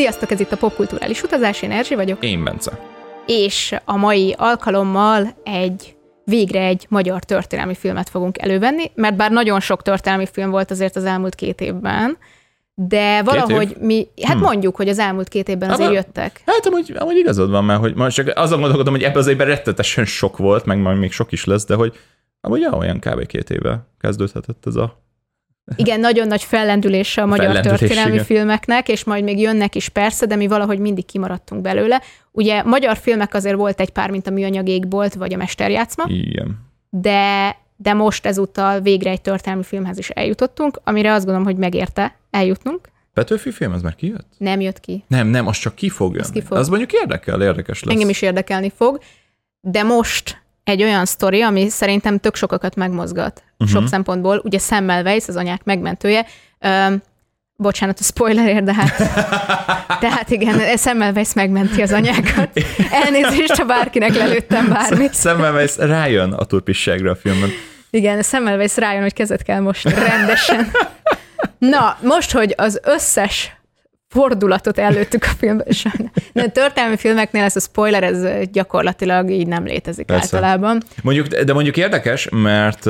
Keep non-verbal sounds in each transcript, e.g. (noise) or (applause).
Sziasztok, ez itt a Popkulturális Utazás, én Erzsi vagyok. Én Bence. És a mai alkalommal egy végre egy magyar történelmi filmet fogunk elővenni, mert bár nagyon sok történelmi film volt azért az elmúlt két évben, de valahogy mi, hát hmm. mondjuk, hogy az elmúlt két évben azért jöttek. Hát amúgy, amúgy igazad van már, hogy most csak azon gondolkodom, hogy ebben az évben rettetesen sok volt, meg majd még sok is lesz, de hogy amúgy ja, olyan kb. két éve kezdődhetett ez a igen, nagyon nagy fellendülése a magyar történelmi igen. filmeknek, és majd még jönnek is persze, de mi valahogy mindig kimaradtunk belőle. Ugye magyar filmek azért volt egy pár, mint a Műanyag égbolt, vagy a Mesterjátszma. Igen. De, de most ezúttal végre egy történelmi filmhez is eljutottunk, amire azt gondolom, hogy megérte eljutnunk. Petőfi film, az már kijött? Nem jött ki. Nem, nem, az csak ki fog jönni. Az, ki fog. az mondjuk érdekel, érdekes lesz. Engem is érdekelni fog, de most egy olyan sztori, ami szerintem tök sokakat megmozgat uh-huh. sok szempontból. Ugye Semmelweis, az anyák megmentője, Üm, bocsánat a spoilerért, de hát, (laughs) tehát igen, Semmelweis megmenti az anyákat. Elnézést, ha bárkinek lelőttem bármit. Semmelweis rájön a turpisságra a filmben. Igen, Semmelweis rájön, hogy kezet kell most rendesen. Na, most, hogy az összes fordulatot előttük a filmben. De a történelmi filmeknél ez a spoiler, ez gyakorlatilag így nem létezik Persze. általában. Mondjuk, de mondjuk érdekes, mert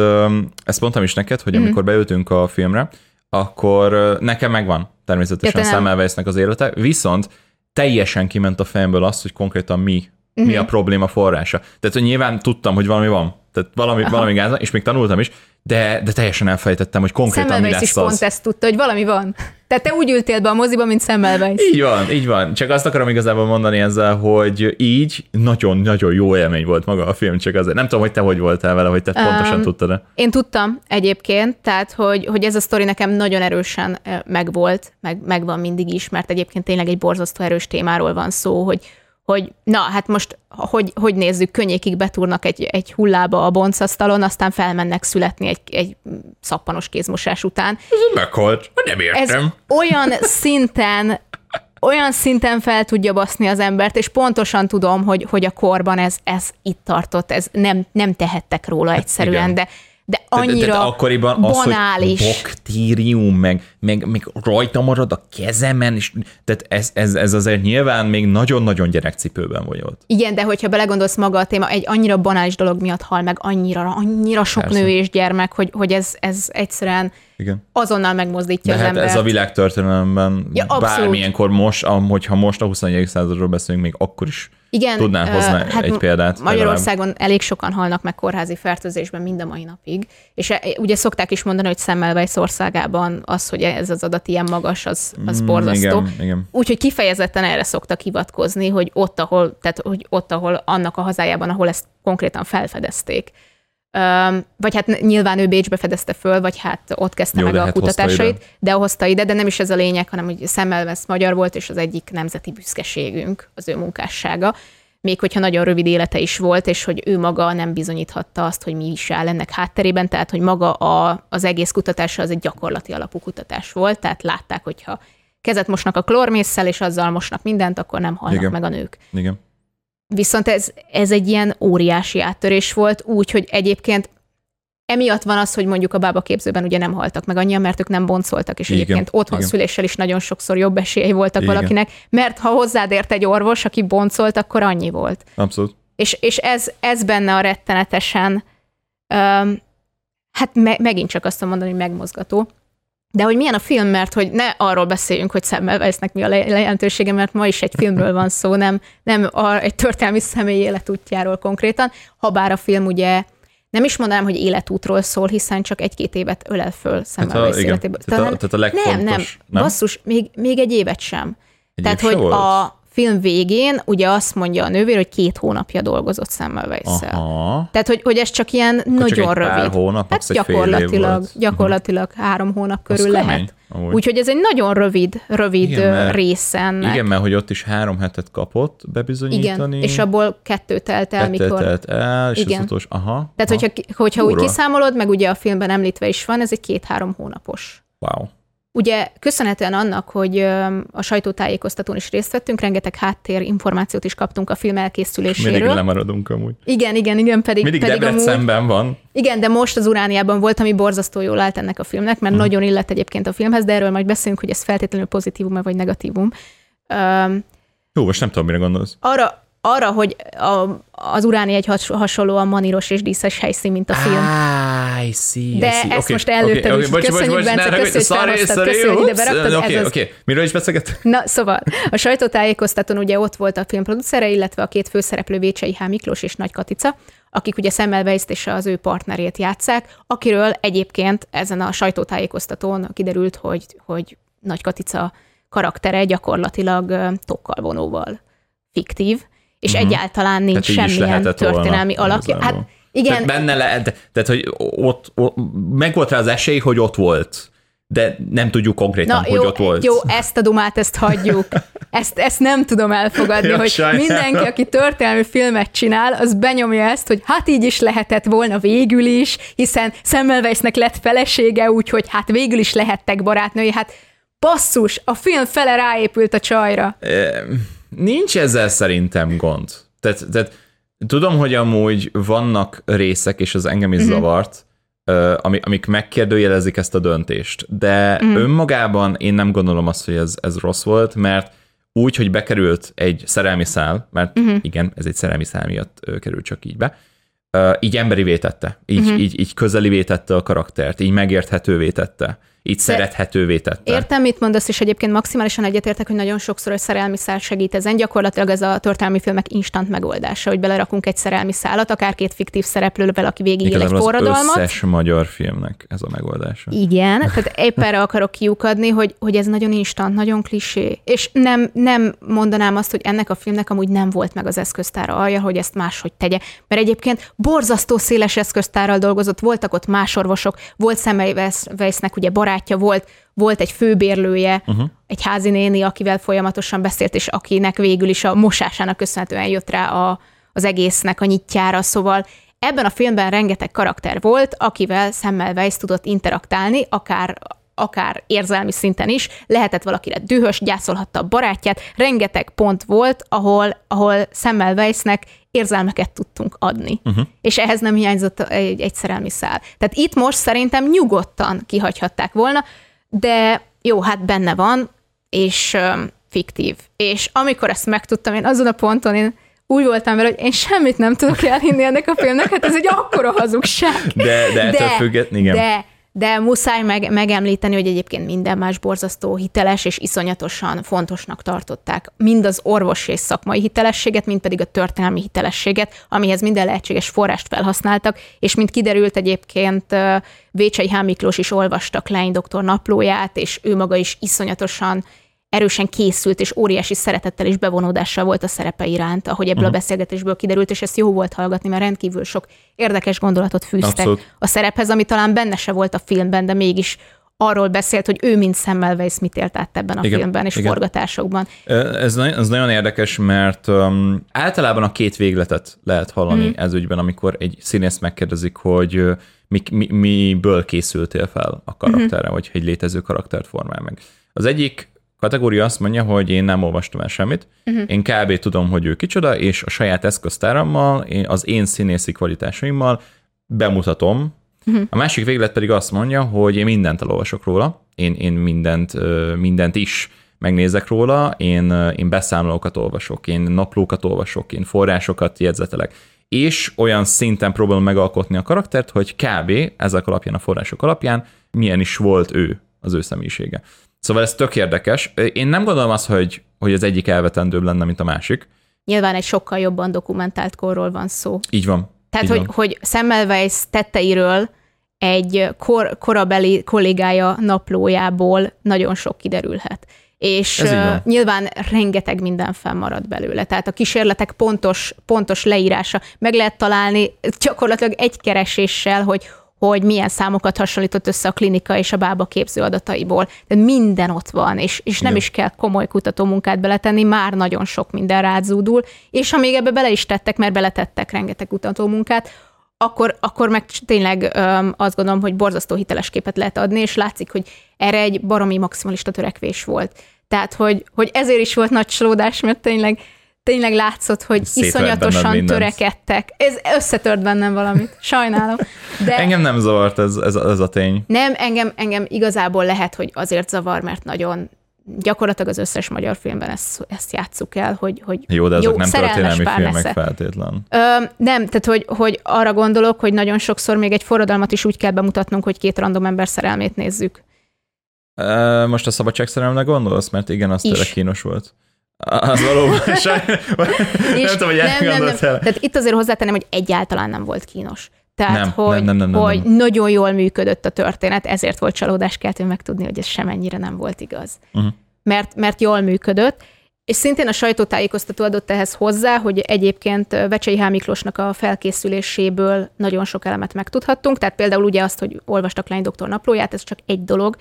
ezt mondtam is neked, hogy mm. amikor beültünk a filmre, akkor nekem megvan természetesen Szemmelweisnek az élete, viszont teljesen kiment a fejemből azt, hogy konkrétan mi. Mi a mhm. probléma forrása. Tehát, hogy nyilván tudtam, hogy valami van, tehát valami, valami gáz, és még tanultam is, de, de teljesen elfejtettem, hogy konkrétan mi lesz is az. pont ezt tudta, hogy valami van. Tehát te úgy ültél be a moziba, mint Semmelweis. Így van, így van. Csak azt akarom igazából mondani ezzel, hogy így nagyon-nagyon jó élmény volt maga a film, csak azért. Nem tudom, hogy te hogy voltál vele, hogy te um, pontosan tudtad -e. Én tudtam egyébként, tehát hogy, hogy ez a sztori nekem nagyon erősen megvolt, meg, megvan mindig is, mert egyébként tényleg egy borzasztó erős témáról van szó, hogy hogy na, hát most hogy, hogy nézzük, könnyékig betúrnak egy, egy hullába a boncasztalon, aztán felmennek születni egy, egy szappanos kézmosás után. Ez meghalt, nem értem. Ez olyan szinten olyan szinten fel tudja baszni az embert, és pontosan tudom, hogy, hogy a korban ez, ez itt tartott, ez nem, nem tehettek róla egyszerűen, de de annyira de, de, de akkoriban banális. Az, hogy baktérium, meg, meg, meg rajta marad a kezemen, és tehát ez, ez, ez azért nyilván még nagyon-nagyon gyerekcipőben volt. Igen, de hogyha belegondolsz maga a téma, egy annyira banális dolog miatt hal meg annyira, annyira sok Persze. nő és gyermek, hogy, hogy ez, ez egyszerűen igen. azonnal megmozdítja De az hát embert. ez a világtörténelemben ja, bármilyenkor most, hogyha most a 21. századról beszélünk, még akkor is igen, Tudnál hozni uh, hát egy példát? Magyarországon legalább. elég sokan halnak meg kórházi fertőzésben mind a mai napig, és e, ugye szokták is mondani, hogy Szemmelweis országában az, hogy ez az adat ilyen magas, az, az mm, borzasztó. Igen, igen. Úgyhogy kifejezetten erre szoktak hivatkozni, hogy ott, ahol, tehát, hogy ott, ahol annak a hazájában, ahol ezt konkrétan felfedezték, vagy hát nyilván ő Bécsbe fedezte föl, vagy hát ott kezdte Jó, meg a hát kutatásait, de hozta ide, de nem is ez a lényeg, hanem hogy Szemmelweis magyar volt, és az egyik nemzeti büszkeségünk az ő munkássága. Még hogyha nagyon rövid élete is volt, és hogy ő maga nem bizonyíthatta azt, hogy mi is áll ennek hátterében, tehát hogy maga a, az egész kutatása az egy gyakorlati alapú kutatás volt, tehát látták, hogyha kezet mosnak a klormészsel, és azzal mosnak mindent, akkor nem halnak Igen. meg a nők. Igen. Viszont ez, ez egy ilyen óriási áttörés volt, úgy, hogy egyébként emiatt van az, hogy mondjuk a bábaképzőben ugye nem haltak meg annyian, mert ők nem boncoltak, és igen, egyébként otthon igen. szüléssel is nagyon sokszor jobb esélyei voltak igen. valakinek, mert ha hozzád ért egy orvos, aki boncolt, akkor annyi volt. Abszolút. És, és ez, ez benne a rettenetesen, um, hát me, megint csak azt mondani, hogy megmozgató. De hogy milyen a film, mert hogy ne arról beszéljünk, hogy Semmelweisnek mi a lejelentősége, mert ma is egy filmről van szó, nem, nem a, egy történelmi személy életútjáról konkrétan, ha bár a film ugye nem is mondanám, hogy életútról szól, hiszen csak egy-két évet ölel föl Semmelweis hát életéből. Tehát, a, tehát a legfontos, nem, nem, nem, basszus, még, még egy évet sem. Egy tehát, hogy volt? a film végén ugye azt mondja a nővér, hogy két hónapja dolgozott semmelweis Tehát, hogy, hogy ez csak ilyen Akkor nagyon csak rövid. Pár hónap, hát gyakorlatilag, gyakorlatilag uh-huh. három hónap körül az lehet. Úgyhogy ez egy nagyon rövid, rövid igen, mert, részen. Igen, mert hogy ott is három hetet kapott bebizonyítani. Igen, és abból kettő telt el, kettő mikor. telt el, és igen. az utolsó, aha. Tehát, aha. hogyha, hogyha úgy kiszámolod, meg ugye a filmben említve is van, ez egy két-három hónapos. Wow. Ugye köszönhetően annak, hogy a sajtótájékoztatón is részt vettünk, rengeteg háttér információt is kaptunk a film elkészüléséről. Mindig lemaradunk amúgy. Igen, igen, igen, pedig, Mindig pedig amúgy, szemben van. Igen, de most az Urániában volt, ami borzasztó jól állt ennek a filmnek, mert hmm. nagyon illett egyébként a filmhez, de erről majd beszélünk, hogy ez feltétlenül pozitívum vagy negatívum. Um, Jó, most nem tudom, mire gondolsz. Arra, arra, hogy a, az uráni egy has, hasonlóan maníros és díszes helyszín, mint a film. Ah, I see, De I see. ezt okay, most előttem okay, okay. Köszönjük, bocs, Bence, köszönjük, hogy felhoztad, köszönjük, hogy ide beraktad. Oké, okay, oké. Okay. Miről is beszélget? Na, szóval a sajtótájékoztatón ugye ott volt a filmproducere, illetve a két főszereplő Vécsei H. Miklós és Nagy Katica, akik ugye Semmelweis és az ő partnerét játszák, akiről egyébként ezen a sajtótájékoztatón kiderült, hogy, hogy Nagy Katica karaktere gyakorlatilag tokkal vonóval fiktív, és uh-huh. egyáltalán nincs semmilyen történelmi alakja. Hát igen. Tehát benne lehet, tehát hogy ott, ott, meg volt rá az esély, hogy ott volt de nem tudjuk konkrétan, Na, hogy jó, ott volt. Jó, ezt a dumát, ezt hagyjuk. (laughs) Ezt, ezt nem tudom elfogadni, jó, hogy sajnálom. mindenki, aki történelmi filmet csinál, az benyomja ezt, hogy hát így is lehetett volna végül is, hiszen Semmelweisnek lett felesége, úgyhogy hát végül is lehettek barátnői. Hát basszus, a film fele ráépült a csajra. Nincs ezzel szerintem gond. Tehát, tehát tudom, hogy amúgy vannak részek, és az engem is mm-hmm. zavart, amik megkérdőjelezik ezt a döntést. De mm. önmagában én nem gondolom azt, hogy ez, ez rossz volt, mert úgy, hogy bekerült egy szerelmi szál, mert mm-hmm. igen, ez egy szerelmi szál miatt került csak így be, így emberi vétette, így, mm-hmm. így, így közeli vétette a karaktert, így megérthetővé tette így De szerethetővé tette. Értem, mit mondasz, és egyébként maximálisan egyetértek, hogy nagyon sokszor a szerelmi szál segít ezen. Gyakorlatilag ez a történelmi filmek instant megoldása, hogy belerakunk egy szerelmi szálat, akár két fiktív szereplővel, aki végig él egy forradalmat. Az összes magyar filmnek ez a megoldása. Igen, tehát épp erre akarok kiukadni, hogy, hogy ez nagyon instant, nagyon klisé. És nem, nem mondanám azt, hogy ennek a filmnek amúgy nem volt meg az eszköztára alja, hogy ezt máshogy tegye. Mert egyébként borzasztó széles eszköztárral dolgozott, voltak ott más orvosok, volt Semmelweisnek ugye barát barátja volt, volt egy főbérlője, uh-huh. egy házi néni, akivel folyamatosan beszélt, és akinek végül is a mosásának köszönhetően jött rá a, az egésznek a nyitjára, szóval ebben a filmben rengeteg karakter volt, akivel Semmelweis tudott interaktálni, akár akár érzelmi szinten is, lehetett valakire dühös, gyászolhatta a barátját, rengeteg pont volt, ahol, ahol Semmelweisnek érzelmeket tudtunk adni. Uh-huh. És ehhez nem hiányzott egy, egy szerelmi szál. Tehát itt most szerintem nyugodtan kihagyhatták volna, de jó, hát benne van, és um, fiktív. És amikor ezt megtudtam, én azon a ponton én úgy voltam vele, hogy én semmit nem tudok elhinni ennek a filmnek, hát ez egy akkora hazugság. De, de ettől függet, igen. De de muszáj meg, megemlíteni, hogy egyébként minden más borzasztó hiteles és iszonyatosan fontosnak tartották. Mind az orvos és szakmai hitelességet, mind pedig a történelmi hitelességet, amihez minden lehetséges forrást felhasználtak, és mint kiderült egyébként Vécsei H. Miklós is olvasta Klein doktor naplóját, és ő maga is iszonyatosan erősen készült, és óriási szeretettel és bevonódással volt a szerepe iránt, ahogy ebből uh-huh. a beszélgetésből kiderült, és ezt jó volt hallgatni, mert rendkívül sok érdekes gondolatot fűztek Abszolút. a szerephez, ami talán benne se volt a filmben, de mégis arról beszélt, hogy ő mint Semmelweis mit élt át ebben a igen, filmben és igen. forgatásokban. Ez, ez nagyon érdekes, mert um, általában a két végletet lehet hallani mm. ez ügyben, amikor egy színész megkérdezik, hogy mi, mi, miből készültél fel a karakterre, mm. vagy egy létező karaktert formál meg. Az egyik kategória azt mondja, hogy én nem olvastam el semmit, uh-huh. én kb. tudom, hogy ő kicsoda, és a saját eszköztárammal, az én színészi kvalitásaimmal bemutatom. Uh-huh. A másik véglet pedig azt mondja, hogy én mindent elolvasok róla, én, én mindent, mindent is megnézek róla, én, én beszámolókat olvasok, én naplókat olvasok, én forrásokat jegyzetelek, és olyan szinten próbálom megalkotni a karaktert, hogy kb. ezek alapján, a források alapján milyen is volt ő, az ő személyisége. Szóval ez tök érdekes. Én nem gondolom azt, hogy, hogy az egyik elvetendőbb lenne, mint a másik. Nyilván egy sokkal jobban dokumentált korról van szó. Így van. Tehát, így hogy, van. hogy Semmelweis tetteiről egy kor, korabeli kollégája naplójából nagyon sok kiderülhet. És uh, nyilván rengeteg minden fennmarad belőle. Tehát a kísérletek pontos, pontos leírása meg lehet találni gyakorlatilag egy kereséssel, hogy hogy milyen számokat hasonlított össze a klinika és a bába képző adataiból. De minden ott van, és, és nem Igen. is kell komoly kutatómunkát beletenni, már nagyon sok minden rázúdul, és ha még ebbe bele is tettek, mert beletettek rengeteg kutatómunkát, akkor, akkor meg tényleg öm, azt gondolom, hogy borzasztó hiteles képet lehet adni, és látszik, hogy erre egy baromi maximalista törekvés volt. Tehát, hogy, hogy ezért is volt nagy csalódás, mert tényleg tényleg látszott, hogy iszonyatosan törekedtek. Ez összetört bennem valamit, sajnálom. De engem nem zavart ez, ez, ez a tény. Nem, engem, engem igazából lehet, hogy azért zavar, mert nagyon gyakorlatilag az összes magyar filmben ezt, ezt játsszuk el, hogy, hogy Jó, de ezek jó, nem történelmi filmek lesz feltétlen. Ö, nem, tehát hogy, hogy arra gondolok, hogy nagyon sokszor még egy forradalmat is úgy kell bemutatnunk, hogy két random ember szerelmét nézzük. Most a szabadságszerelemre gondolsz? Mert igen, az tényleg kínos volt. Az valóban (laughs) nem tudom, hogy nem, nem, nem. Tehát itt azért hozzátenném, hogy egyáltalán nem volt kínos. Tehát, nem, hogy, nem, nem, nem, hogy nem. nagyon jól működött a történet, ezért volt csalódáskeltő megtudni, hogy ez semennyire nem volt igaz. Uh-huh. Mert, mert jól működött, és szintén a sajtótájékoztató adott ehhez hozzá, hogy egyébként Vecsei H. Miklósnak a felkészüléséből nagyon sok elemet megtudhattunk, tehát például ugye azt, hogy olvastak Lány doktor naplóját, ez csak egy dolog,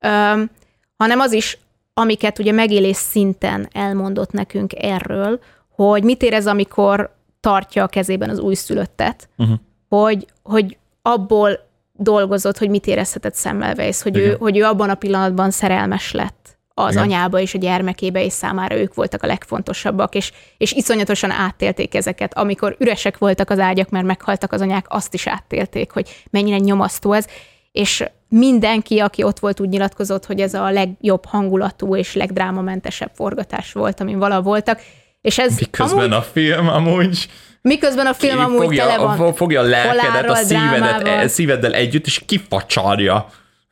um, hanem az is, amiket ugye megélés szinten elmondott nekünk erről, hogy mit érez, amikor tartja a kezében az újszülöttet, uh-huh hogy, hogy abból dolgozott, hogy mit érezhetett Semmelweis, hogy ő, hogy ő abban a pillanatban szerelmes lett az Igen. anyába és a gyermekébe, és számára ők voltak a legfontosabbak, és, és iszonyatosan áttélték ezeket. Amikor üresek voltak az ágyak, mert meghaltak az anyák, azt is áttélték, hogy mennyire nyomasztó ez, és mindenki, aki ott volt, úgy nyilatkozott, hogy ez a legjobb hangulatú és legdrámamentesebb forgatás volt, amin vala voltak. És ez Miközben amúgy... a film amúgy Miközben a film amúgy fogja, tele van Fogja a lelkedet a szívedet, szíveddel együtt, és kifacsarja.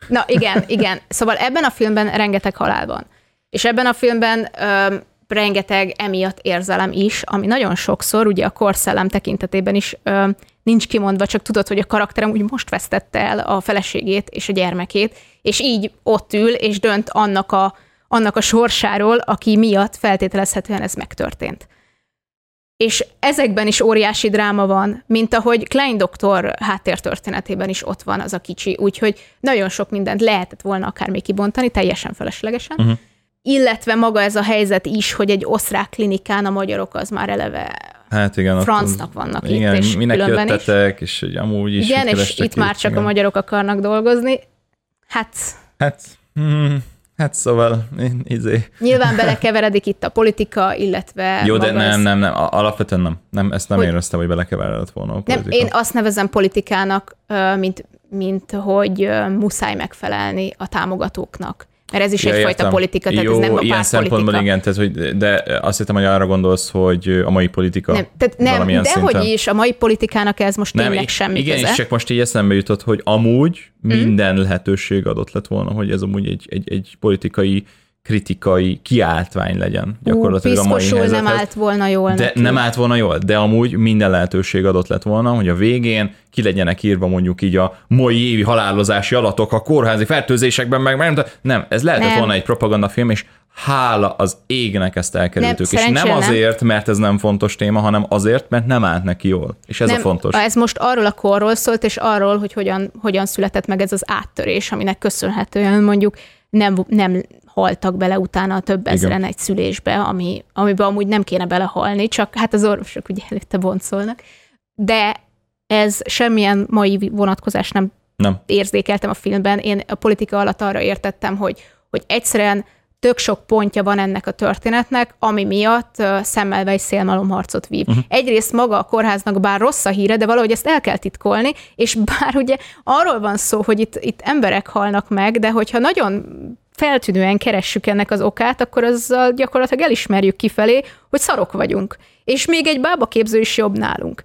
Na igen, igen. Szóval ebben a filmben rengeteg halál van. És ebben a filmben öm, rengeteg emiatt érzelem is, ami nagyon sokszor, ugye a korszellem tekintetében is öm, nincs kimondva, csak tudod, hogy a karakterem úgy most vesztette el a feleségét és a gyermekét, és így ott ül, és dönt annak a, annak a sorsáról, aki miatt feltételezhetően ez megtörtént és ezekben is óriási dráma van, mint ahogy Klein doktor háttértörténetében is ott van az a kicsi, úgyhogy nagyon sok mindent lehetett volna akár még kibontani, teljesen feleslegesen. Uh-huh. Illetve maga ez a helyzet is, hogy egy osztrák klinikán a magyarok az már eleve Hát igen, francnak vannak igen, itt, és minek jöttetek, is. és hogy amúgy is Igen, és itt, már csak igen. a magyarok akarnak dolgozni. Hát... Hát... Hmm Hát szóval, izé. Nyilván belekeveredik itt a politika, illetve... Jó, de nem, nem, nem, alapvetően nem. nem ezt nem hogy... éreztem, hogy belekeveredett volna a politika. Nem, én azt nevezem politikának, mint, mint hogy muszáj megfelelni a támogatóknak. Mert ez is ja, egyfajta értem. politika, tehát Jó, ez nem a ilyen szempontból igen, tehát, hogy, de azt hittem, hogy arra gondolsz, hogy a mai politika nem, tehát nem, de hogy is, a mai politikának ez most nem, tényleg semmi Igen, köze. és csak most így eszembe jutott, hogy amúgy mm. minden lehetőség adott lett volna, hogy ez amúgy egy, egy, egy politikai kritikai kiáltvány legyen gyakorlatilag Ú, a mai helyzethez. nem állt volna jól De neki. nem állt volna jól, de amúgy minden lehetőség adott lett volna, hogy a végén ki legyenek írva mondjuk így a mai évi halálozási alatok a kórházi fertőzésekben, meg nem, nem ez lehetett nem. volna egy propagandafilm, és hála az égnek ezt elkerültük. Nem, és nem azért, nem. mert ez nem fontos téma, hanem azért, mert nem állt neki jól. És ez nem, a fontos. Ez most arról a korról szólt, és arról, hogy hogyan, hogyan született meg ez az áttörés, aminek köszönhetően mondjuk nem, nem haltak bele utána a több ezeren egy szülésbe, ami, amiben amúgy nem kéne belehalni, csak hát az orvosok ugye előtte boncolnak. De ez semmilyen mai vonatkozás nem, nem érzékeltem a filmben. Én a politika alatt arra értettem, hogy, hogy egyszerűen tök sok pontja van ennek a történetnek, ami miatt szemmelve egy szélmalomharcot vív. Uh-huh. Egyrészt maga a kórháznak bár rossz a híre, de valahogy ezt el kell titkolni, és (laughs) bár ugye arról van szó, hogy itt, itt emberek halnak meg, de hogyha nagyon feltűnően keressük ennek az okát, akkor azzal gyakorlatilag elismerjük kifelé, hogy szarok vagyunk. És még egy bábaképző is jobb nálunk.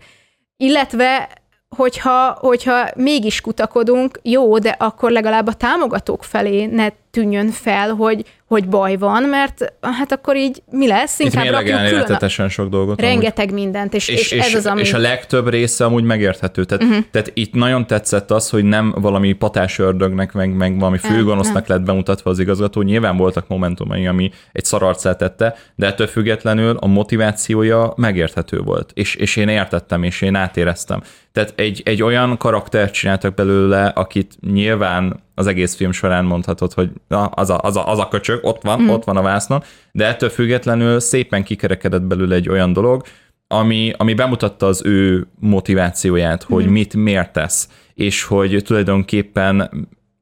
Illetve hogyha, hogyha mégis kutakodunk, jó, de akkor legalább a támogatók felé ne tűnjön fel, hogy, hogy baj van, mert hát akkor így mi lesz? Inkább Itt rakjuk külön sok dolgot. Rengeteg amúgy. mindent, és, és, és, ez az, ami... És a legtöbb része amúgy megérthető. Tehát, uh-huh. tehát itt nagyon tetszett az, hogy nem valami patás ördögnek, meg, meg valami főgonosznak lett bemutatva az igazgató. Nyilván voltak momentumai, ami egy szararcát tette, de ettől függetlenül a motivációja megérthető volt. És, és én értettem, és én átéreztem. Tehát egy, egy olyan karaktert csináltak belőle, akit nyilván az egész film során mondhatod, hogy na, az, a, az, a, az a köcsög, ott van, mm. ott van a vásznon, de ettől függetlenül szépen kikerekedett belőle egy olyan dolog, ami, ami bemutatta az ő motivációját, hogy mm. mit miért tesz, és hogy tulajdonképpen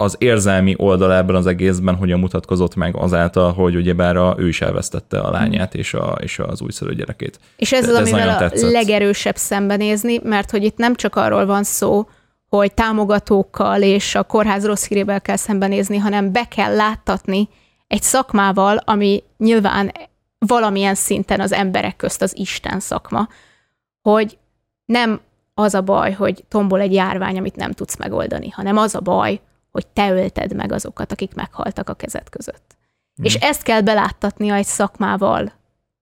az érzelmi oldalában az egészben hogyan mutatkozott meg azáltal, hogy ugyebár a, ő is elvesztette a lányát és, a, és az újszülött gyerekét. És ez az, amivel a tetszett. legerősebb szembenézni, mert hogy itt nem csak arról van szó, hogy támogatókkal és a kórház rossz hírével kell szembenézni, hanem be kell láttatni egy szakmával, ami nyilván valamilyen szinten az emberek közt az Isten szakma, hogy nem az a baj, hogy tombol egy járvány, amit nem tudsz megoldani, hanem az a baj, hogy te ölted meg azokat, akik meghaltak a kezed között. Hmm. És ezt kell beláttatnia egy szakmával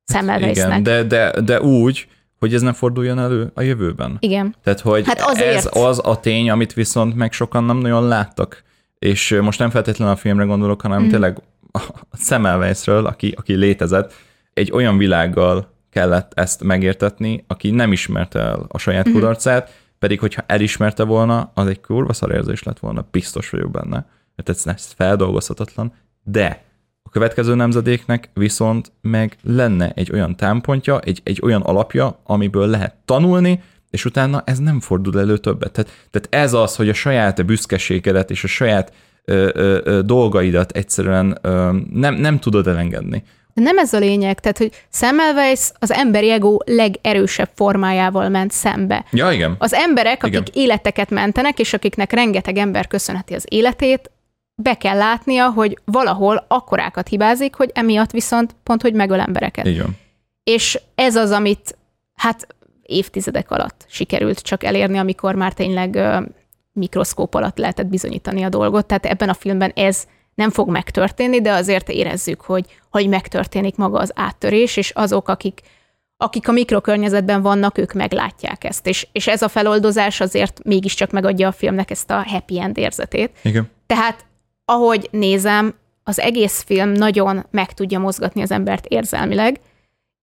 Semmelweisnek. Igen, de, de, de úgy, hogy ez nem forduljon elő a jövőben. Igen. Tehát, hogy hát azért. ez az a tény, amit viszont meg sokan nem nagyon láttak. És most nem feltétlenül a filmre gondolok, hanem mm. tényleg a Semmelweisről, aki, aki létezett, egy olyan világgal kellett ezt megértetni, aki nem ismerte el a saját mm. kudarcát, pedig hogyha elismerte volna, az egy kurva szarérzés lett volna, biztos vagyok benne, mert ez, ez feldolgozhatatlan, de a következő nemzedéknek viszont meg lenne egy olyan támpontja, egy, egy olyan alapja, amiből lehet tanulni, és utána ez nem fordul elő többet. Tehát, tehát ez az, hogy a saját büszkeségedet és a saját ö, ö, ö, dolgaidat egyszerűen ö, nem, nem tudod elengedni. De nem ez a lényeg, tehát hogy Semmelweis az emberi ego legerősebb formájával ment szembe. Ja, igen. Az emberek, akik igen. életeket mentenek, és akiknek rengeteg ember köszönheti az életét, be kell látnia, hogy valahol akkorákat hibázik, hogy emiatt viszont pont, hogy megöl embereket. Igen. És ez az, amit hát évtizedek alatt sikerült csak elérni, amikor már tényleg ö, mikroszkóp alatt lehetett bizonyítani a dolgot. Tehát ebben a filmben ez nem fog megtörténni, de azért érezzük, hogy, hogy megtörténik maga az áttörés, és azok, akik, akik a mikrokörnyezetben vannak, ők meglátják ezt. És, és ez a feloldozás azért mégiscsak megadja a filmnek ezt a happy end érzetét. Igen. Tehát ahogy nézem, az egész film nagyon meg tudja mozgatni az embert érzelmileg,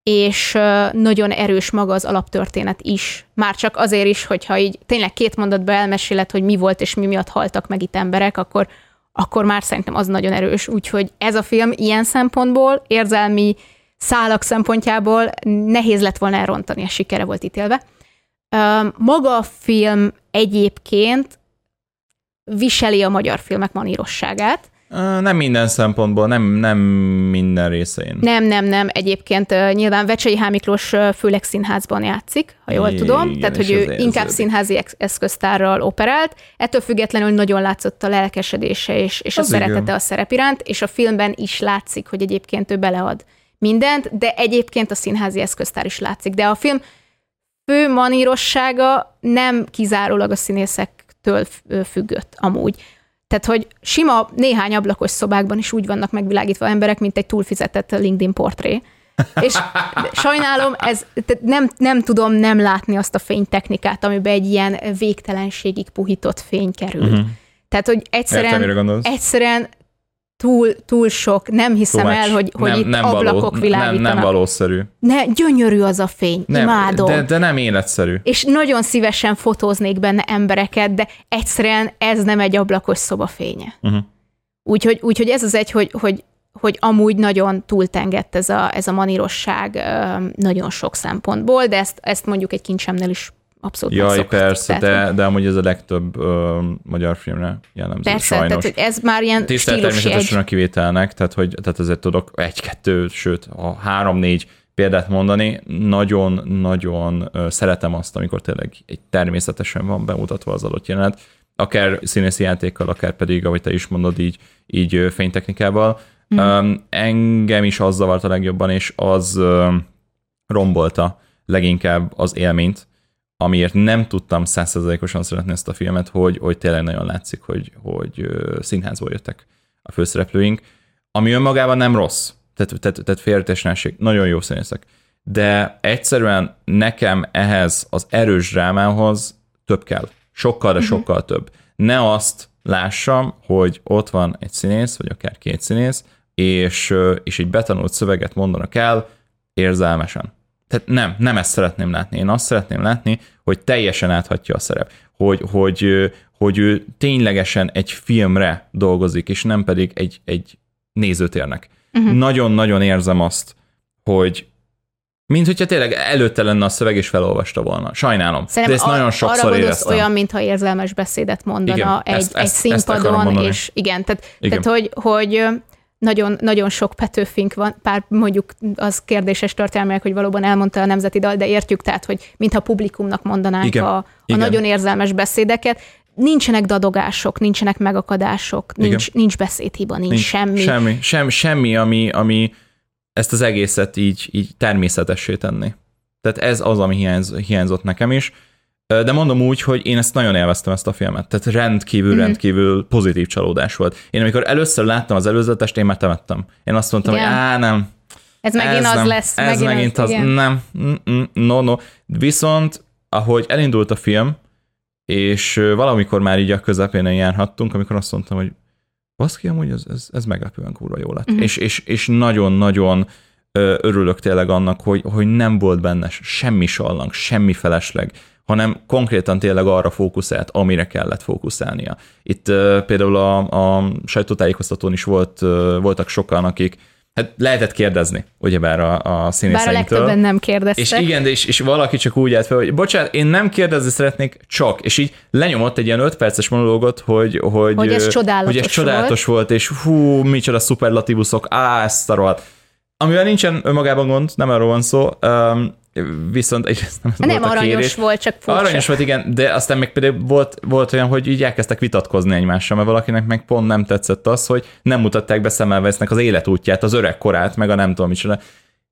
és nagyon erős maga az alaptörténet is. Már csak azért is, hogyha így tényleg két mondatba elmeséled, hogy mi volt és mi miatt haltak meg itt emberek, akkor, akkor már szerintem az nagyon erős. Úgyhogy ez a film ilyen szempontból, érzelmi szálak szempontjából nehéz lett volna elrontani, a sikere volt ítélve. Maga a film egyébként viseli a magyar filmek manírosságát. Nem minden szempontból, nem, nem minden részén. Nem, nem, nem. Egyébként nyilván Vecsei H. Miklós főleg színházban játszik, ha jól Igen, tudom. Tehát, hogy ő inkább színházi eszköztárral operált. Ettől függetlenül nagyon látszott a lelkesedése és, és a szeretete igen. a szerep iránt, és a filmben is látszik, hogy egyébként ő belead mindent, de egyébként a színházi eszköztár is látszik. De a film fő manírossága nem kizárólag a színészek től függött amúgy. Tehát, hogy sima néhány ablakos szobákban is úgy vannak megvilágítva emberek, mint egy túlfizetett LinkedIn portré. És sajnálom, ez, nem, nem tudom nem látni azt a fénytechnikát, amiben egy ilyen végtelenségig puhított fény kerül. Uh-huh. Tehát, hogy egyszerűen, Értem, egyszerűen túl, túl sok, nem hiszem el, hogy, hogy nem, itt nem ablakok való, világítanak. Nem, nem valószerű. Ne, gyönyörű az a fény, nem, imádom. De, de nem életszerű. És nagyon szívesen fotóznék benne embereket, de egyszerűen ez nem egy ablakos szoba fénye. Uh-huh. Úgyhogy, úgyhogy ez az egy, hogy, hogy, hogy amúgy nagyon túltengett ez a, ez a manírosság nagyon sok szempontból, de ezt, ezt mondjuk egy kincsemnél is abszolút Jaj, persze, tehát, de, de amúgy ez a legtöbb ö, magyar filmre jellemző, persze, sajnos. tehát ez már ilyen Tisztelt természetesen egy... a kivételnek, tehát, hogy, tehát ezért tudok egy-kettő, sőt, a három-négy példát mondani, nagyon-nagyon szeretem azt, amikor tényleg egy természetesen van bemutatva az adott jelenet, akár színészi játékkal, akár pedig, ahogy te is mondod, így, így fénytechnikával. Mm. Um, engem is az zavart a legjobban, és az um, rombolta leginkább az élményt, amiért nem tudtam százszerzalékosan szeretni ezt a filmet, hogy, hogy tényleg nagyon látszik, hogy, hogy színházból jöttek a főszereplőink, ami önmagában nem rossz, tehát, tehát, tehát félretesnesség, nagyon jó színészek. De egyszerűen nekem ehhez az erős drámához több kell. Sokkal, de mhm. sokkal uh-huh. több. Ne azt lássam, hogy ott van egy színész, vagy akár két színész, és, és egy betanult szöveget mondanak el érzelmesen. Tehát nem, nem ezt szeretném látni. Én azt szeretném látni, hogy teljesen áthatja a szerep. Hogy, hogy, hogy ő ténylegesen egy filmre dolgozik, és nem pedig egy, egy nézőtérnek. Uh-huh. Nagyon-nagyon érzem azt, hogy mint hogyha tényleg előtte lenne a szöveg, és felolvasta volna. Sajnálom. Szerintem de ezt a, nagyon sokszor arra éreztem. olyan, mintha érzelmes beszédet mondana igen, egy, ezt, egy ezt, színpadon, ezt és igen, tehát, igen. tehát hogy, hogy nagyon, nagyon sok Petőfink van, pár mondjuk az kérdéses történelmileg, hogy valóban elmondta a nemzeti dal, de értjük tehát, hogy mintha publikumnak mondanánk igen, a, a igen. nagyon érzelmes beszédeket, nincsenek dadogások, nincsenek megakadások, nincs, nincs beszédhiba, nincs, nincs semmi. Semmi, sem, semmi ami, ami ezt az egészet így, így természetessé tenni. Tehát ez az, ami hiányz, hiányzott nekem is. De mondom úgy, hogy én ezt nagyon élveztem ezt a filmet. Tehát rendkívül, mm-hmm. rendkívül pozitív csalódás volt. Én amikor először láttam az előzetest, én már temettem. Én azt mondtam, igen. hogy á, nem. Ez megint ez az nem, lesz. Ez megint, megint az, az igen. nem. No, no. Viszont, ahogy elindult a film, és valamikor már így a közepén járhattunk, amikor azt mondtam, hogy baszki, amúgy ez, ez, ez meglepően kurva jó lett. Mm-hmm. És, és, és nagyon-nagyon örülök tényleg annak, hogy, hogy nem volt benne semmi sallang, semmi felesleg, hanem konkrétan tényleg arra fókuszált, amire kellett fókuszálnia. Itt uh, például a, a sajtótájékoztatón is volt, uh, voltak sokan, akik Hát lehetett kérdezni, ugyebár a, a színészeinktől. Bár a legtöbben nem kérdeztek. És igen, de és, és valaki csak úgy állt fel, hogy bocsánat, én nem kérdezni szeretnék, csak. És így lenyomott egy ilyen öt perces monológot, hogy, hogy, hogy ez csodálatos, hogy ez csodálatos volt. volt, és hú, micsoda szuperlatívuszok, á, ezt. Amivel nincsen önmagában gond, nem arról van szó, um, viszont egyrészt nem, nem volt aranyos kérés. volt, csak furcsa. Aranyos volt, igen, de aztán meg például volt, volt olyan, hogy így elkezdtek vitatkozni egymással, mert valakinek meg pont nem tetszett az, hogy nem mutatták be Szemelvesznek az életútját, az öreg korát, meg a nem tudom micsoda.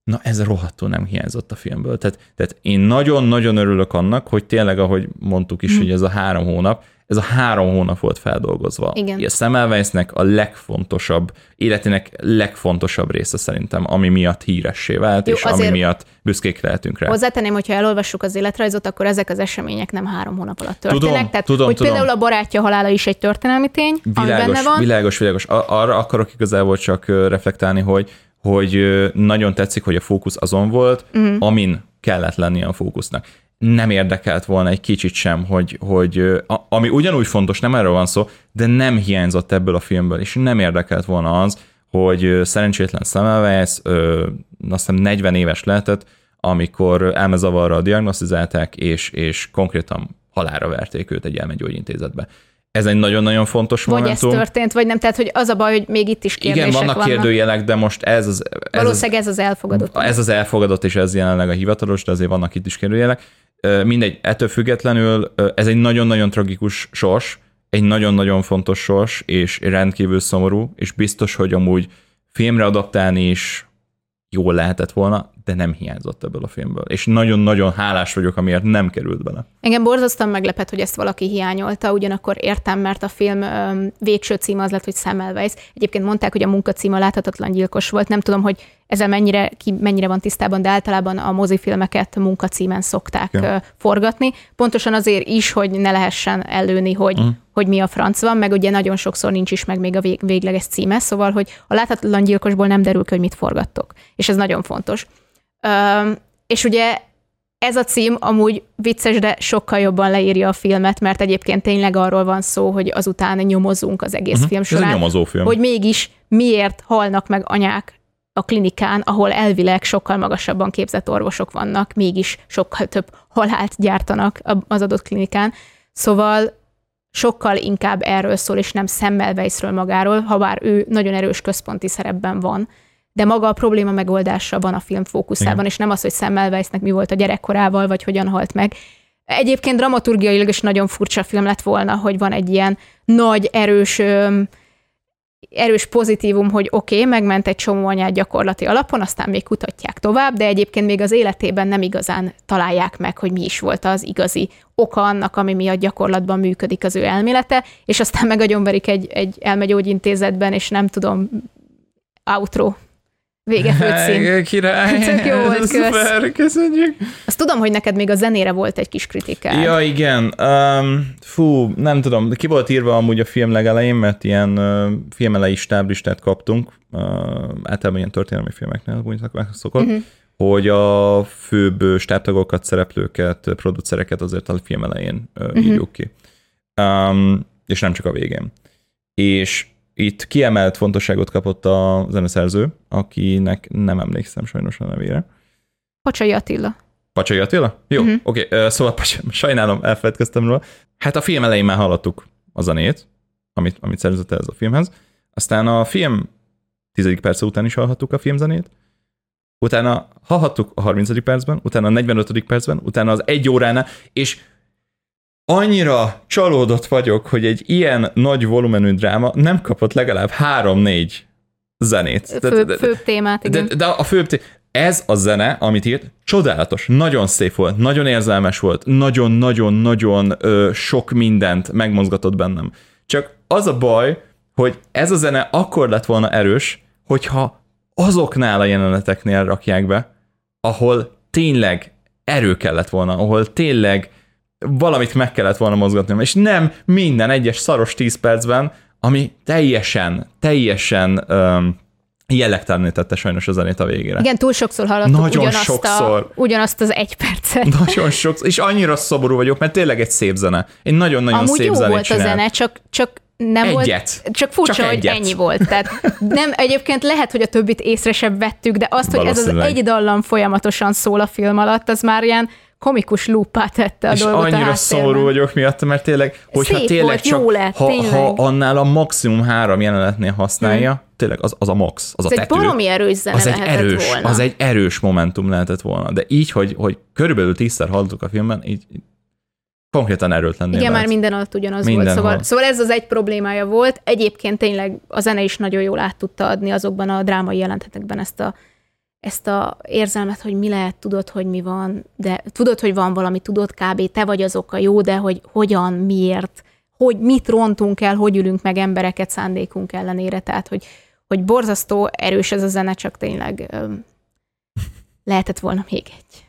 Na ez rohadtul nem hiányzott a filmből. Tehát, tehát én nagyon-nagyon örülök annak, hogy tényleg, ahogy mondtuk is, hmm. hogy ez a három hónap, ez a három hónap volt feldolgozva. Igen. A Semmelweisnek a legfontosabb, életének legfontosabb része szerintem, ami miatt híressé vált, Jó, és ami miatt büszkék lehetünk rá. Hozzátenném, hogyha elolvassuk az életrajzot, akkor ezek az események nem három hónap alatt történnek. Tudom, Tehát, tudom, hogy tudom. például a barátja halála is egy történelmi tény, világos, ami benne van. Világos, világos. Arra akarok igazából csak reflektálni, hogy hogy nagyon tetszik, hogy a fókusz azon volt, uh-huh. amin kellett lennie a fókusznak nem érdekelt volna egy kicsit sem, hogy, hogy ami ugyanúgy fontos, nem erről van szó, de nem hiányzott ebből a filmből, és nem érdekelt volna az, hogy szerencsétlen Semmelweis, azt hiszem 40 éves lehetett, amikor elmezavarra diagnosztizálták, és, és konkrétan halára verték őt egy elmegyógyintézetbe. Ez egy nagyon-nagyon fontos vagy momentum. Vagy ez történt, vagy nem. Tehát, hogy az a baj, hogy még itt is kérdések Igen, vannak, vannak. kérdőjelek, de most ez az... Ez Valószínűleg ez az elfogadott. Ez az elfogadott, és ez jelenleg a hivatalos, de azért vannak itt is kérdőjelek. Mindegy, ettől függetlenül ez egy nagyon-nagyon tragikus sors, egy nagyon-nagyon fontos sors, és rendkívül szomorú, és biztos, hogy amúgy filmre adaptálni is jól lehetett volna, de nem hiányzott ebből a filmből. És nagyon-nagyon hálás vagyok, amiért nem került bele. Engem borzasztóan meglepett, hogy ezt valaki hiányolta, ugyanakkor értem, mert a film végső címe az lett, hogy Semmelweis. Egyébként mondták, hogy a munkacíma láthatatlan gyilkos volt. Nem tudom, hogy ezzel mennyire, ki mennyire van tisztában, de általában a mozifilmeket munkacímen szokták ja. forgatni. Pontosan azért is, hogy ne lehessen előni, hogy, uh. hogy mi a franc van, meg ugye nagyon sokszor nincs is meg még a vég, végleges címe, szóval, hogy a láthatatlan gyilkosból nem derül ki, hogy mit forgattok. És ez nagyon fontos. És ugye ez a cím amúgy vicces, de sokkal jobban leírja a filmet, mert egyébként tényleg arról van szó, hogy azután nyomozunk az egész uh-huh. film során. Ez egy film. Hogy mégis miért halnak meg anyák a klinikán, ahol elvileg sokkal magasabban képzett orvosok vannak, mégis sokkal több halált gyártanak az adott klinikán. Szóval sokkal inkább erről szól, és nem Semmelweisről magáról, ha bár ő nagyon erős központi szerepben van, de maga a probléma megoldása van a film fókuszában, Igen. és nem az, hogy Semmelweisnek mi volt a gyerekkorával, vagy hogyan halt meg. Egyébként dramaturgiailag is nagyon furcsa film lett volna, hogy van egy ilyen nagy, erős erős pozitívum, hogy oké, okay, megment egy csomó anyát gyakorlati alapon, aztán még kutatják tovább, de egyébként még az életében nem igazán találják meg, hogy mi is volt az igazi oka annak, ami miatt gyakorlatban működik az ő elmélete, és aztán meg agyonverik egy, egy elmegyógyintézetben, és nem tudom, outro. Vége főcím. Király. Tök jó (laughs) volt, kösz. Szuper, köszönjük. Azt tudom, hogy neked még a zenére volt egy kis kritikád. Ja, igen. Um, fú, nem tudom, ki volt írva amúgy a film legelején, mert ilyen uh, filmelei stáblistát kaptunk, uh, általában ilyen történelmi filmeknél, úgy szokott, uh-huh. hogy a főbb stábtagokat, szereplőket, producereket azért a film elején uh, uh-huh. írjuk ki. Um, és nem csak a végén. És itt kiemelt fontosságot kapott a zeneszerző, akinek nem emlékszem sajnos a nevére. Pacsai Attila. Pacsai Attila? Jó, uh-huh. oké, okay. szóval sajnálom, elfelejtkeztem róla. Hát a film elején már hallottuk a zenét, amit, amit szerzett ez a filmhez. Aztán a film tizedik perc után is hallhattuk a filmzenét, utána hallhattuk a 30. percben, utána a 45. percben, utána az egy óránál, és annyira csalódott vagyok, hogy egy ilyen nagy volumenű dráma nem kapott legalább három-négy zenét. De, főbb témát, igen. De, de a főbb témát, ez a zene, amit írt, csodálatos, nagyon szép volt, nagyon érzelmes volt, nagyon-nagyon-nagyon sok mindent megmozgatott bennem. Csak az a baj, hogy ez a zene akkor lett volna erős, hogyha azoknál a jeleneteknél rakják be, ahol tényleg erő kellett volna, ahol tényleg valamit meg kellett volna mozgatni, és nem minden egyes szaros 10 percben, ami teljesen, teljesen um, jellegtelenné tette sajnos a zenét a végére. Igen, túl sokszor hallottuk Nagyon ugyanazt, sokszor. A, ugyanazt az egy percet. (laughs) Nagyon sokszor, és annyira szomorú vagyok, mert tényleg egy szép zene. Egy nagyon-nagyon Amúgy szép jó zenét volt csinál. a zene, csak, csak nem egyet. volt, csak furcsa, csak hogy ennyi volt. Tehát nem, egyébként lehet, hogy a többit észre sem vettük, de azt, hogy ez az egy dallam folyamatosan szól a film alatt, az már ilyen komikus lúpát tette a és dolgot annyira a szomorú vagyok miatt, mert tényleg, hogyha Szép tényleg volt, csak, jó lett, ha, tényleg. ha annál a maximum három jelenetnél használja, hmm. tényleg az, az a max, az Ez a egy tető. baromi erős zene az egy erős, volna. Az egy erős momentum lehetett volna. De így, hogy, hogy körülbelül tízszer hallottuk a filmben, így konkrétan erőtlen. Igen, lehet. már minden alatt ugyanaz Mindenhol. volt. Szóval, szóval ez az egy problémája volt. Egyébként tényleg a zene is nagyon jól át tudta adni azokban a drámai jelentetekben ezt a, ezt a érzelmet, hogy mi lehet, tudod, hogy mi van, de tudod, hogy van valami, tudod kb. te vagy az oka, jó, de hogy hogyan, miért, hogy mit rontunk el, hogy ülünk meg embereket szándékunk ellenére, tehát hogy, hogy borzasztó erős ez a zene, csak tényleg öm, lehetett volna még egy.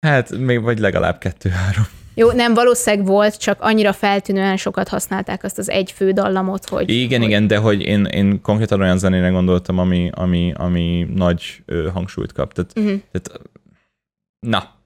Hát még vagy legalább kettő-három. Jó, nem, valószínűleg volt, csak annyira feltűnően sokat használták azt az egy fő dallamot, hogy... Igen, hogy... igen, de hogy én, én konkrétan olyan zenére gondoltam, ami, ami, ami nagy ö, hangsúlyt kap. Tehát, uh-huh. tehát na,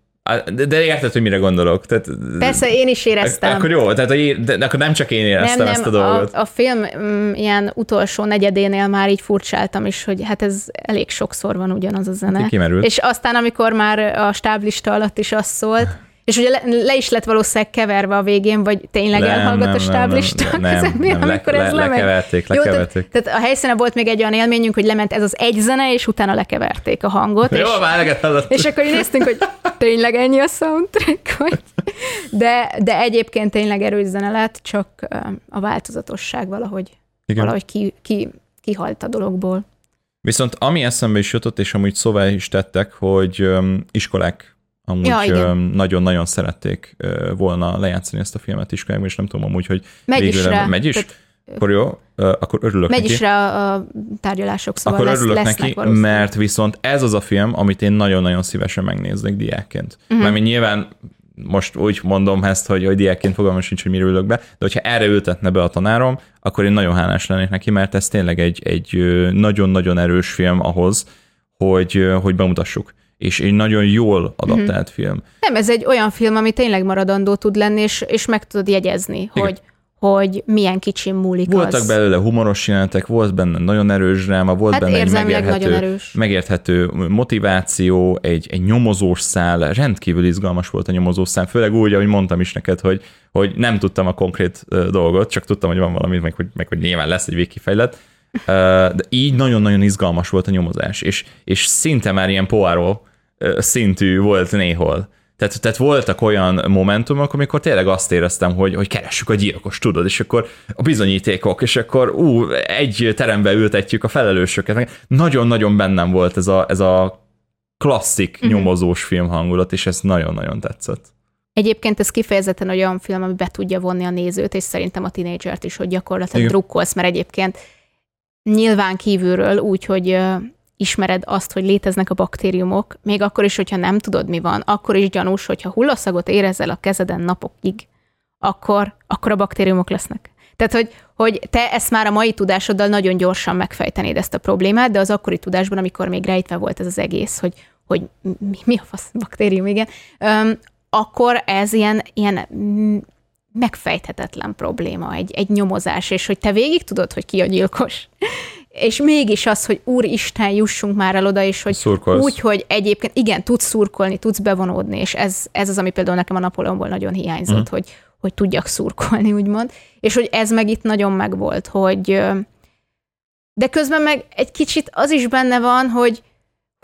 de, de érted, hogy mire gondolok. Tehát, Persze, én is éreztem. Akkor jó, tehát hogy, de akkor nem csak én éreztem nem, nem, ezt a dolgot. A, a film mm, ilyen utolsó negyedénél már így furcsáltam is, hogy hát ez elég sokszor van ugyanaz a zene. Kimerült. És aztán, amikor már a stáblista alatt is az szólt, és ugye le, le is lett valószínűleg keverve a végén, vagy tényleg nem, elhallgat nem, a stáblista nem, nem, közepén, nem, amikor le, ez le. Lekeverték, lekeverték. Jó, tehát a helyszínen volt még egy olyan élményünk, hogy lement ez az egy zene, és utána lekeverték a hangot. Jó, és, már És akkor néztünk, hogy tényleg ennyi a soundtrack, vagy. De, de egyébként tényleg erős zene lett, csak a változatosság valahogy, Igen. valahogy ki, ki, kihalt a dologból. Viszont ami eszembe is jutott, és amúgy szóval is tettek, hogy iskolák amúgy ja, nagyon-nagyon szerették volna lejátszani ezt a filmet iskolákban, és nem tudom amúgy, hogy megy végül is rá. megy is. Tehát, akkor jó, akkor örülök megy neki. is rá a tárgyalások, szóval Akkor lesz, örülök neki, mert viszont ez az a film, amit én nagyon-nagyon szívesen megnéznék diákként. Uh-huh. Mert nyilván most úgy mondom ezt, hogy, hogy diákként fogalmam sincs, hogy mire ülök be, de hogyha erre ültetne be a tanárom, akkor én nagyon hálás lennék neki, mert ez tényleg egy, egy nagyon-nagyon erős film ahhoz, hogy, hogy bemutassuk és egy nagyon jól adaptált mm-hmm. film. Nem, ez egy olyan film, ami tényleg maradandó tud lenni, és, és meg tudod jegyezni, Igen. hogy hogy milyen kicsi múlik Voltak az. belőle humoros jelenetek, volt benne nagyon erős dráma, volt hát benne egy megérthető, megérthető motiváció, egy, egy nyomozós szál, rendkívül izgalmas volt a nyomozós szál, főleg úgy, ahogy mondtam is neked, hogy, hogy nem tudtam a konkrét dolgot, csak tudtam, hogy van valami, meg hogy, meg hogy nyilván lesz egy végkifejlet, de így nagyon-nagyon izgalmas volt a nyomozás, és, és szinte már ilyen Poirot szintű volt néhol. Tehát, tehát voltak olyan momentumok, amikor tényleg azt éreztem, hogy, hogy keressük a gyilkos, tudod, és akkor a bizonyítékok, és akkor ú, egy terembe ültetjük a felelősöket. Nagyon-nagyon bennem volt ez a, ez a klasszik uh-huh. nyomozós film hangulat, és ez nagyon-nagyon tetszett. Egyébként ez kifejezetten olyan film, ami be tudja vonni a nézőt, és szerintem a tinédzsert is, hogy gyakorlatilag Igen. drukkolsz, mert egyébként nyilván kívülről úgy, hogy ismered azt, hogy léteznek a baktériumok, még akkor is, hogyha nem tudod, mi van, akkor is gyanús, hogyha hullaszagot érezel a kezeden napokig, akkor, akkor a baktériumok lesznek. Tehát, hogy, hogy te ezt már a mai tudásoddal nagyon gyorsan megfejtenéd ezt a problémát, de az akkori tudásban, amikor még rejtve volt ez az egész, hogy, hogy mi, mi a fasz baktérium, igen, öm, akkor ez ilyen, ilyen megfejthetetlen probléma, egy, egy nyomozás, és hogy te végig tudod, hogy ki a gyilkos és mégis az, hogy Úristen, jussunk már el oda, és hogy Szurkolsz. úgy, hogy egyébként igen, tudsz szurkolni, tudsz bevonódni, és ez, ez az, ami például nekem a Napóleonból nagyon hiányzott, mm. hogy, hogy tudjak szurkolni, úgymond, és hogy ez meg itt nagyon megvolt, hogy de közben meg egy kicsit az is benne van, hogy,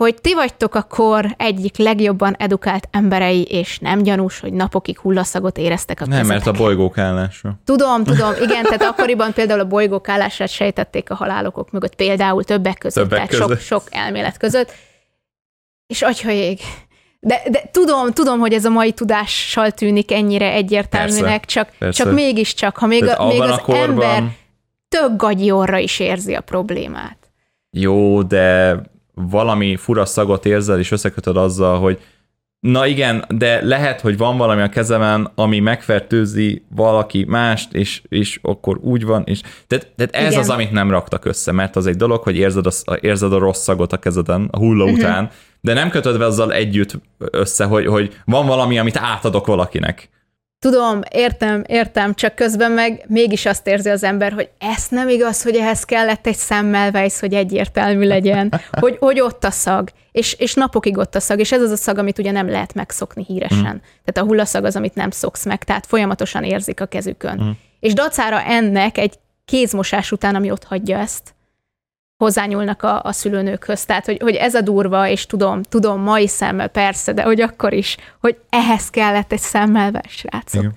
hogy ti vagytok a kor egyik legjobban edukált emberei, és nem gyanús, hogy napokig hullaszagot éreztek a Nem, mert a bolygók állásra. Tudom, tudom, igen, tehát (laughs) akkoriban például a bolygók állását sejtették a halálokok mögött, például többek között, többek tehát között. Sok, sok elmélet között. És agyhajég. De, de tudom, tudom, hogy ez a mai tudással tűnik ennyire egyértelműnek, persze, csak, persze. csak mégiscsak, ha még, a, még az korban... ember több gagyi orra is érzi a problémát. Jó, de valami fura szagot érzel, és összekötöd azzal, hogy na igen, de lehet, hogy van valami a kezemen, ami megfertőzi valaki mást, és, és akkor úgy van, és tehát, tehát ez igen. az, amit nem raktak össze, mert az egy dolog, hogy érzed a, érzed a rossz szagot a kezeden, a hulla uh-huh. után, de nem kötöd azzal együtt össze, hogy, hogy van valami, amit átadok valakinek. Tudom, értem, értem, csak közben meg mégis azt érzi az ember, hogy ez nem igaz, hogy ehhez kellett egy szemmelvejsz, hogy egyértelmű legyen, (laughs) hogy, hogy ott a szag, és, és napokig ott a szag, és ez az a szag, amit ugye nem lehet megszokni híresen. Mm. Tehát a hullaszag az, amit nem szoksz meg, tehát folyamatosan érzik a kezükön. Mm. És dacára ennek egy kézmosás után, ami ott hagyja ezt, hozzányúlnak a, a szülőnőkhöz. Tehát, hogy, hogy ez a durva, és tudom, tudom, mai szemmel persze, de hogy akkor is, hogy ehhez kellett egy szemmel, srácok. Igen.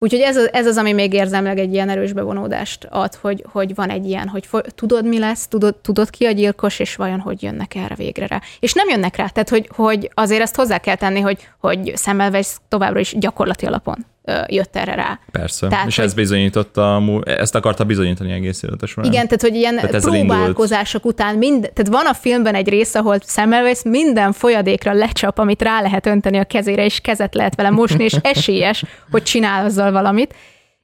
Úgyhogy ez az, ez az, ami még érzemleg egy ilyen erős bevonódást ad, hogy, hogy van egy ilyen, hogy tudod, mi lesz, tudod, tudod ki a gyilkos, és vajon hogy jönnek erre végre rá. És nem jönnek rá, tehát hogy, hogy azért ezt hozzá kell tenni, hogy, hogy szemmelvesz továbbra is gyakorlati alapon jött erre rá. Persze, tehát, és hogy... ez bizonyította, ezt akarta bizonyítani egész élete során. Igen, tehát hogy ilyen tehát próbálkozások után, mind, tehát van a filmben egy rész, ahol Semmelweis minden folyadékra lecsap, amit rá lehet önteni a kezére, és kezet lehet vele mosni, és esélyes, hogy csinál azzal valamit.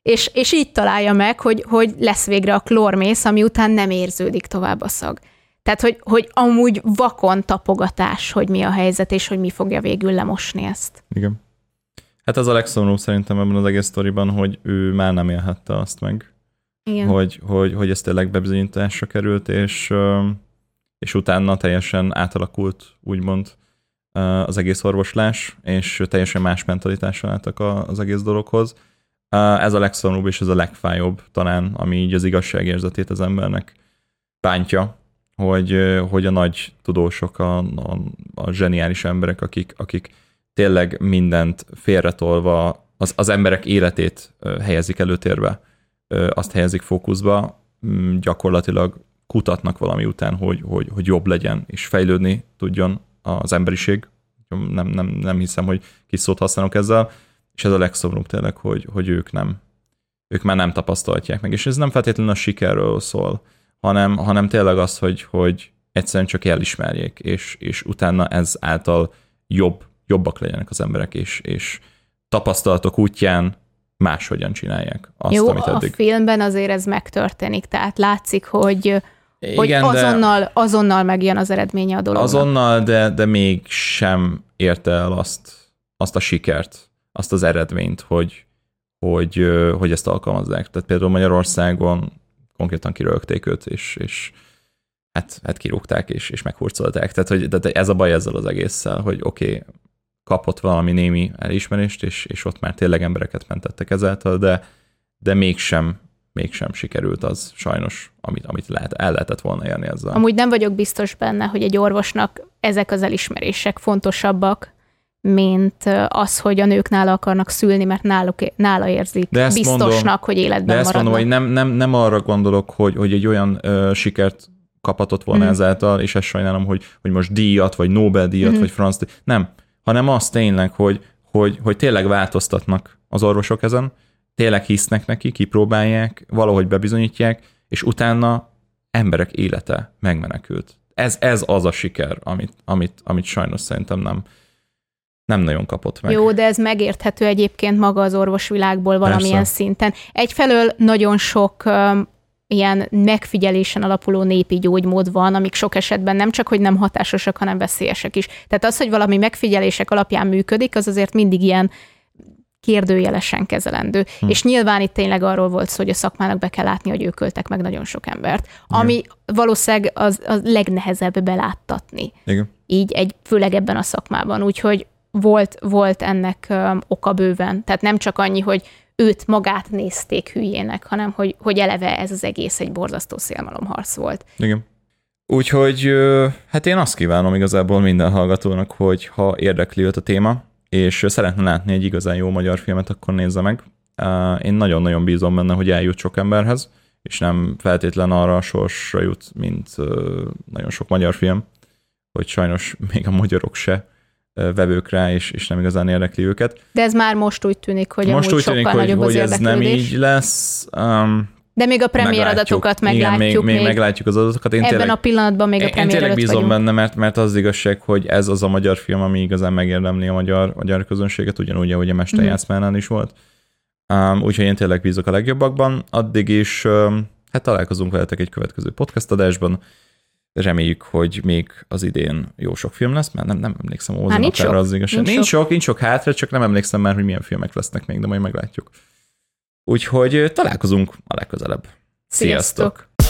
És, és így találja meg, hogy, hogy lesz végre a klórmész, ami után nem érződik tovább a szag. Tehát, hogy, hogy amúgy vakon tapogatás, hogy mi a helyzet, és hogy mi fogja végül lemosni ezt. Igen. Hát ez a legszomorúbb szerintem ebben az egész sztoriban, hogy ő már nem élhette azt meg. Igen. Hogy, hogy, hogy ez tényleg bebizonyításra került, és, és utána teljesen átalakult, úgymond, az egész orvoslás, és teljesen más mentalitással álltak az egész dologhoz. Ez a legszomorúbb és ez a legfájóbb talán, ami így az igazságérzetét az embernek bántja, hogy, hogy a nagy tudósok, a, a, a zseniális emberek, akik, akik tényleg mindent félretolva az, az emberek életét helyezik előtérbe, azt helyezik fókuszba, mm, gyakorlatilag kutatnak valami után, hogy, hogy, hogy jobb legyen és fejlődni tudjon az emberiség. Nem, nem, nem hiszem, hogy kis szót használok ezzel, és ez a legszomorúbb tényleg, hogy, hogy ők nem, ők már nem tapasztalják meg. És ez nem feltétlenül a sikerről szól, hanem, hanem tényleg az, hogy, hogy egyszerűen csak elismerjék, és, és utána ez által jobb jobbak legyenek az emberek, és, és tapasztalatok útján máshogyan csinálják azt, Jó, amit eddig. a filmben azért ez megtörténik, tehát látszik, hogy, Igen, hogy azonnal, azonnal megjön az eredménye a dolognak. Azonnal, de, de még sem érte el azt, azt a sikert, azt az eredményt, hogy, hogy, hogy ezt alkalmazzák. Tehát például Magyarországon konkrétan kirögték őt, és, és hát, hát kirúgták, és, és meghurcolták. Tehát, hogy, tehát ez a baj ezzel az egésszel, hogy oké, okay, kapott valami némi elismerést, és, és ott már tényleg embereket mentettek ezáltal, de, de mégsem, mégsem sikerült az sajnos, amit, amit lehet, el lehetett volna érni ezzel. Amúgy nem vagyok biztos benne, hogy egy orvosnak ezek az elismerések fontosabbak, mint az, hogy a nők nála akarnak szülni, mert náluk, nála érzik de biztosnak, mondom, hogy életben De ezt maradnak. mondom, hogy nem, nem, nem arra gondolok, hogy, hogy egy olyan ö, sikert kaphatott volna mm. ezáltal, és ezt sajnálom, hogy, hogy most díjat, vagy Nobel-díjat, mm. vagy franc díjat. Nem, hanem az tényleg, hogy, hogy, hogy tényleg változtatnak az orvosok ezen, tényleg hisznek neki, kipróbálják, valahogy bebizonyítják, és utána emberek élete megmenekült. Ez, ez az a siker, amit, amit, amit sajnos szerintem nem, nem nagyon kapott meg. Jó, de ez megérthető egyébként maga az orvosvilágból valamilyen Persze. szinten. Egyfelől nagyon sok ilyen megfigyelésen alapuló népi gyógymód van, amik sok esetben nem csak, hogy nem hatásosak, hanem veszélyesek is. Tehát az, hogy valami megfigyelések alapján működik, az azért mindig ilyen kérdőjelesen kezelendő. Hm. És nyilván itt tényleg arról volt szó, hogy a szakmának be kell látni, hogy ők öltek meg nagyon sok embert, ami Igen. valószínűleg az, az legnehezebb beláttatni. Igen. Így egy, főleg ebben a szakmában. Úgyhogy volt, volt ennek um, oka bőven. Tehát nem csak annyi, hogy őt magát nézték hülyének, hanem hogy, hogy eleve ez az egész egy borzasztó szélmalomharc volt. Igen. Úgyhogy hát én azt kívánom igazából minden hallgatónak, hogy ha érdekli őt a téma, és szeretne látni egy igazán jó magyar filmet, akkor nézze meg. Én nagyon-nagyon bízom benne, hogy eljut sok emberhez, és nem feltétlen arra a sorsra jut, mint nagyon sok magyar film, hogy sajnos még a magyarok se vevők rá, és, és nem igazán érdekli őket. De ez már most úgy tűnik, hogy most úgy tűnik, hogy, hogy ez nem így lesz. Um, de még a premier adatokat meglátjuk. Igen, még, még, meglátjuk az adatokat. Én Ebben tényleg, a pillanatban még a premier Én tényleg bízom vagyunk. benne, mert, mert az igazság, hogy ez az a magyar film, ami igazán megérdemli a magyar, magyar közönséget, ugyanúgy, ahogy a Mester mm. játszmánál is volt. Um, úgyhogy én tényleg bízok a legjobbakban. Addig is um, hát találkozunk veletek egy következő podcast adásban. Reméljük, hogy még az idén jó sok film lesz, mert nem, nem emlékszem hozzá nincs sok. az igazság. Nincs, nincs sok. sok, nincs sok hátra, csak nem emlékszem már, hogy milyen filmek lesznek még, de majd meglátjuk. Úgyhogy találkozunk a legközelebb. Sziasztok! Sziasztok.